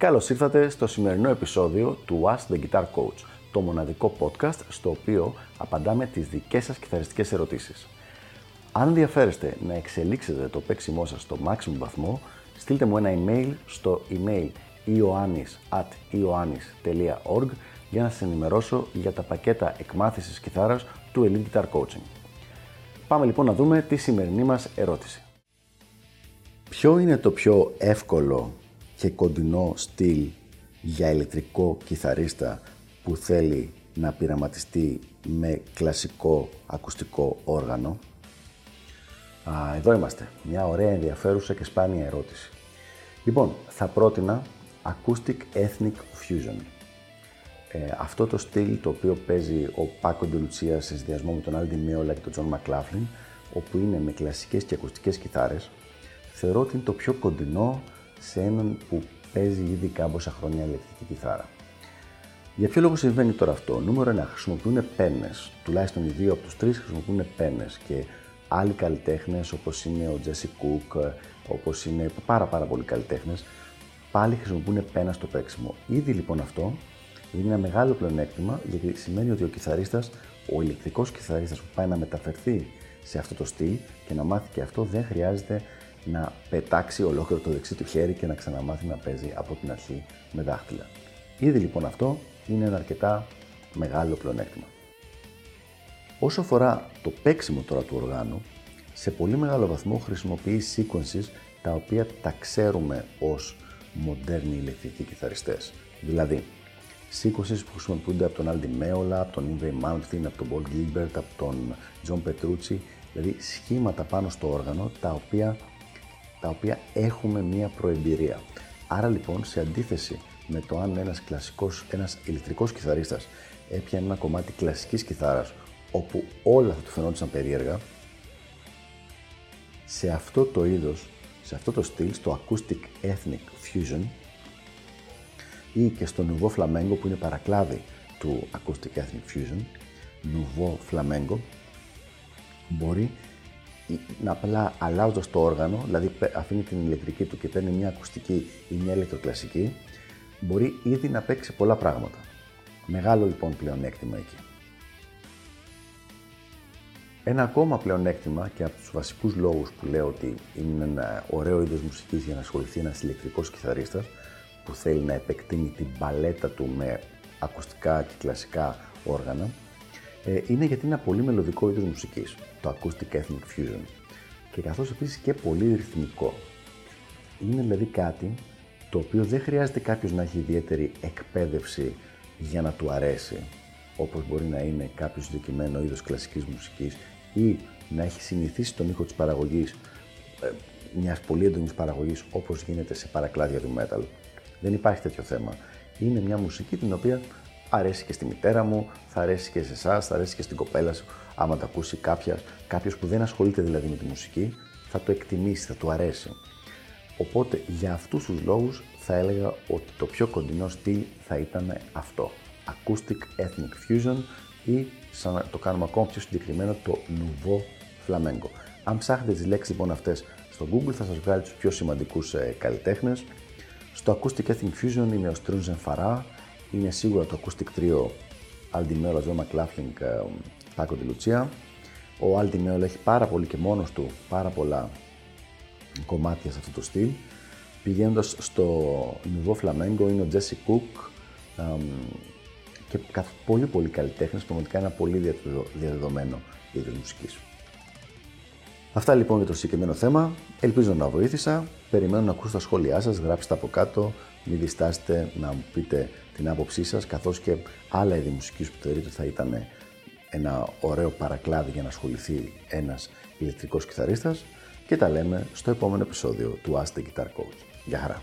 Καλώς ήρθατε στο σημερινό επεισόδιο του Ask the Guitar Coach, το μοναδικό podcast στο οποίο απαντάμε τις δικές σας κιθαριστικές ερωτήσεις. Αν ενδιαφέρεστε να εξελίξετε το παίξιμό σας στο maximum βαθμό, στείλτε μου ένα email στο email ioannis.ioannis.org για να σας ενημερώσω για τα πακέτα εκμάθησης κιθάρας του Elite Guitar Coaching. Πάμε λοιπόν να δούμε τη σημερινή μας ερώτηση. Ποιο είναι το πιο εύκολο και κοντινό στυλ για ηλεκτρικό κιθαρίστα που θέλει να πειραματιστεί με κλασικό ακουστικό όργανο. Α, εδώ είμαστε. Μια ωραία ενδιαφέρουσα και σπάνια ερώτηση. Λοιπόν, θα πρότεινα Acoustic Ethnic Fusion. Ε, αυτό το στυλ το οποίο παίζει ο Πάκο Ντε Λουτσία σε συνδυασμό με τον Αλ Ντι Μέολα και τον Τζον Μακλάφλιν, όπου είναι με κλασικές και ακουστικές κιθάρες, θεωρώ ότι είναι το πιο κοντινό σε έναν που παίζει ήδη κάμποσα χρόνια ηλεκτρική κιθάρα. Για ποιο λόγο συμβαίνει τώρα αυτό; Νούμερο 1. Χρησιμοποιούν πένες. Τουλάχιστον οι δύο από τους τρεις χρησιμοποιούν πένες. Και άλλοι καλλιτέχνες όπως είναι ο Τζέσι Κουκ, όπως είναι πάρα, πάρα πολλοί καλλιτέχνες, πάλι χρησιμοποιούν πένα στο παίξιμο. Ήδη λοιπόν αυτό είναι ένα μεγάλο πλεονέκτημα γιατί σημαίνει ότι ο κιθαρίστας, ο ηλεκτρικός κιθαρίστας που πάει να μεταφερθεί σε αυτό το στυλ και να μάθει και αυτό δεν χρειάζεται να πετάξει ολόκληρο το δεξί του χέρι και να ξαναμάθει να παίζει από την αρχή με δάχτυλα. Ήδη λοιπόν αυτό είναι ένα αρκετά μεγάλο πλεονέκτημα. Όσο αφορά το παίξιμο τώρα του οργάνου, σε πολύ μεγάλο βαθμό χρησιμοποιεί sequences τα οποία τα ξέρουμε ως μοντέρνοι ηλεκτρικοί κιθαριστές. Δηλαδή, sequences που χρησιμοποιούνται από τον Aldi Meola, από τον Ingray Malmsteen, από τον Paul Gilbert, από τον John Petrucci, δηλαδή σχήματα πάνω στο όργανο τα οποία τα οποία έχουμε μία προεμπειρία. Άρα λοιπόν, σε αντίθεση με το αν ένας κλασικός, ένας ηλεκτρικός κιθαρίστας έπιανε ένα κομμάτι κλασικής κιθάρας όπου όλα θα του φαινόντουσαν περίεργα, σε αυτό το είδος, σε αυτό το στυλ, στο Acoustic Ethnic Fusion ή και στο Nouveau Flamengo που είναι παρακλάδι του Acoustic Ethnic Fusion, Nouveau Flamengo, μπορεί να απλά αλλάζοντας το όργανο, δηλαδή αφήνει την ηλεκτρική του και παίρνει μια ακουστική ή μια ηλεκτροκλασική, μπορεί ήδη να παίξει πολλά πράγματα. Μεγάλο λοιπόν πλεονέκτημα εκεί. Ένα ακόμα πλεονέκτημα και από τους βασικούς λόγους που λέω ότι είναι ένα ωραίο είδος μουσικής για να ασχοληθεί ένας ηλεκτρικός κιθαρίστας που θέλει να επεκτείνει την παλέτα του με ακουστικά και κλασικά όργανα, ε, είναι γιατί είναι ένα πολύ μελωδικό είδος μουσικής, το Acoustic Ethnic Fusion, και καθώς επίσης και πολύ ρυθμικό. Είναι δηλαδή κάτι το οποίο δεν χρειάζεται κάποιος να έχει ιδιαίτερη εκπαίδευση για να του αρέσει, όπως μπορεί να είναι κάποιος συγκεκριμένο είδος κλασικής μουσικής ή να έχει συνηθίσει τον ήχο της παραγωγής, ε, μιας πολύ έντονης παραγωγής όπως γίνεται σε παρακλάδια του metal. Δεν υπάρχει τέτοιο θέμα. Είναι μια μουσική την οποία αρέσει και στη μητέρα μου, θα αρέσει και σε εσάς, θα αρέσει και στην κοπέλα σου. Άμα το ακούσει κάποιος που δεν ασχολείται δηλαδή με τη μουσική, θα το εκτιμήσει, θα του αρέσει. Οπότε για αυτούς τους λόγους θα έλεγα ότι το πιο κοντινό στυλ θα ήταν αυτό. Acoustic Ethnic Fusion ή σαν να το κάνουμε ακόμα πιο συγκεκριμένο το Nouveau Flamenco. Αν ψάχνετε τις λέξεις λοιπόν αυτές στο Google θα σας βγάλει τους πιο σημαντικούς ε, καλλιτέχνες. Στο Acoustic Ethnic Fusion είναι ο Strunzen Farah, είναι σίγουρα το acoustic trio Aldimero, John McLaughlin, Paco de Lucia. Ο Aldimero έχει πάρα πολύ και μόνος του πάρα πολλά κομμάτια σε αυτό το στυλ. Πηγαίνοντας στο Nouveau Flamengo είναι ο Jesse Cook και πολύ πολύ καλλιτέχνες, πραγματικά ένα πολύ διαδεδομένο είδος μουσικής. Αυτά λοιπόν για το συγκεκριμένο θέμα. Ελπίζω να βοήθησα. Περιμένω να ακούσω τα σχόλιά σας. Γράψτε από κάτω. Μην διστάσετε να μου πείτε την άποψή σας, καθώς και άλλα είδη μουσικής που θεωρείτε θα ήταν ένα ωραίο παρακλάδι για να ασχοληθεί ένας ηλεκτρικός κιθαρίστας και τα λέμε στο επόμενο επεισόδιο του Ask the Guitar Coach. Γεια χαρά!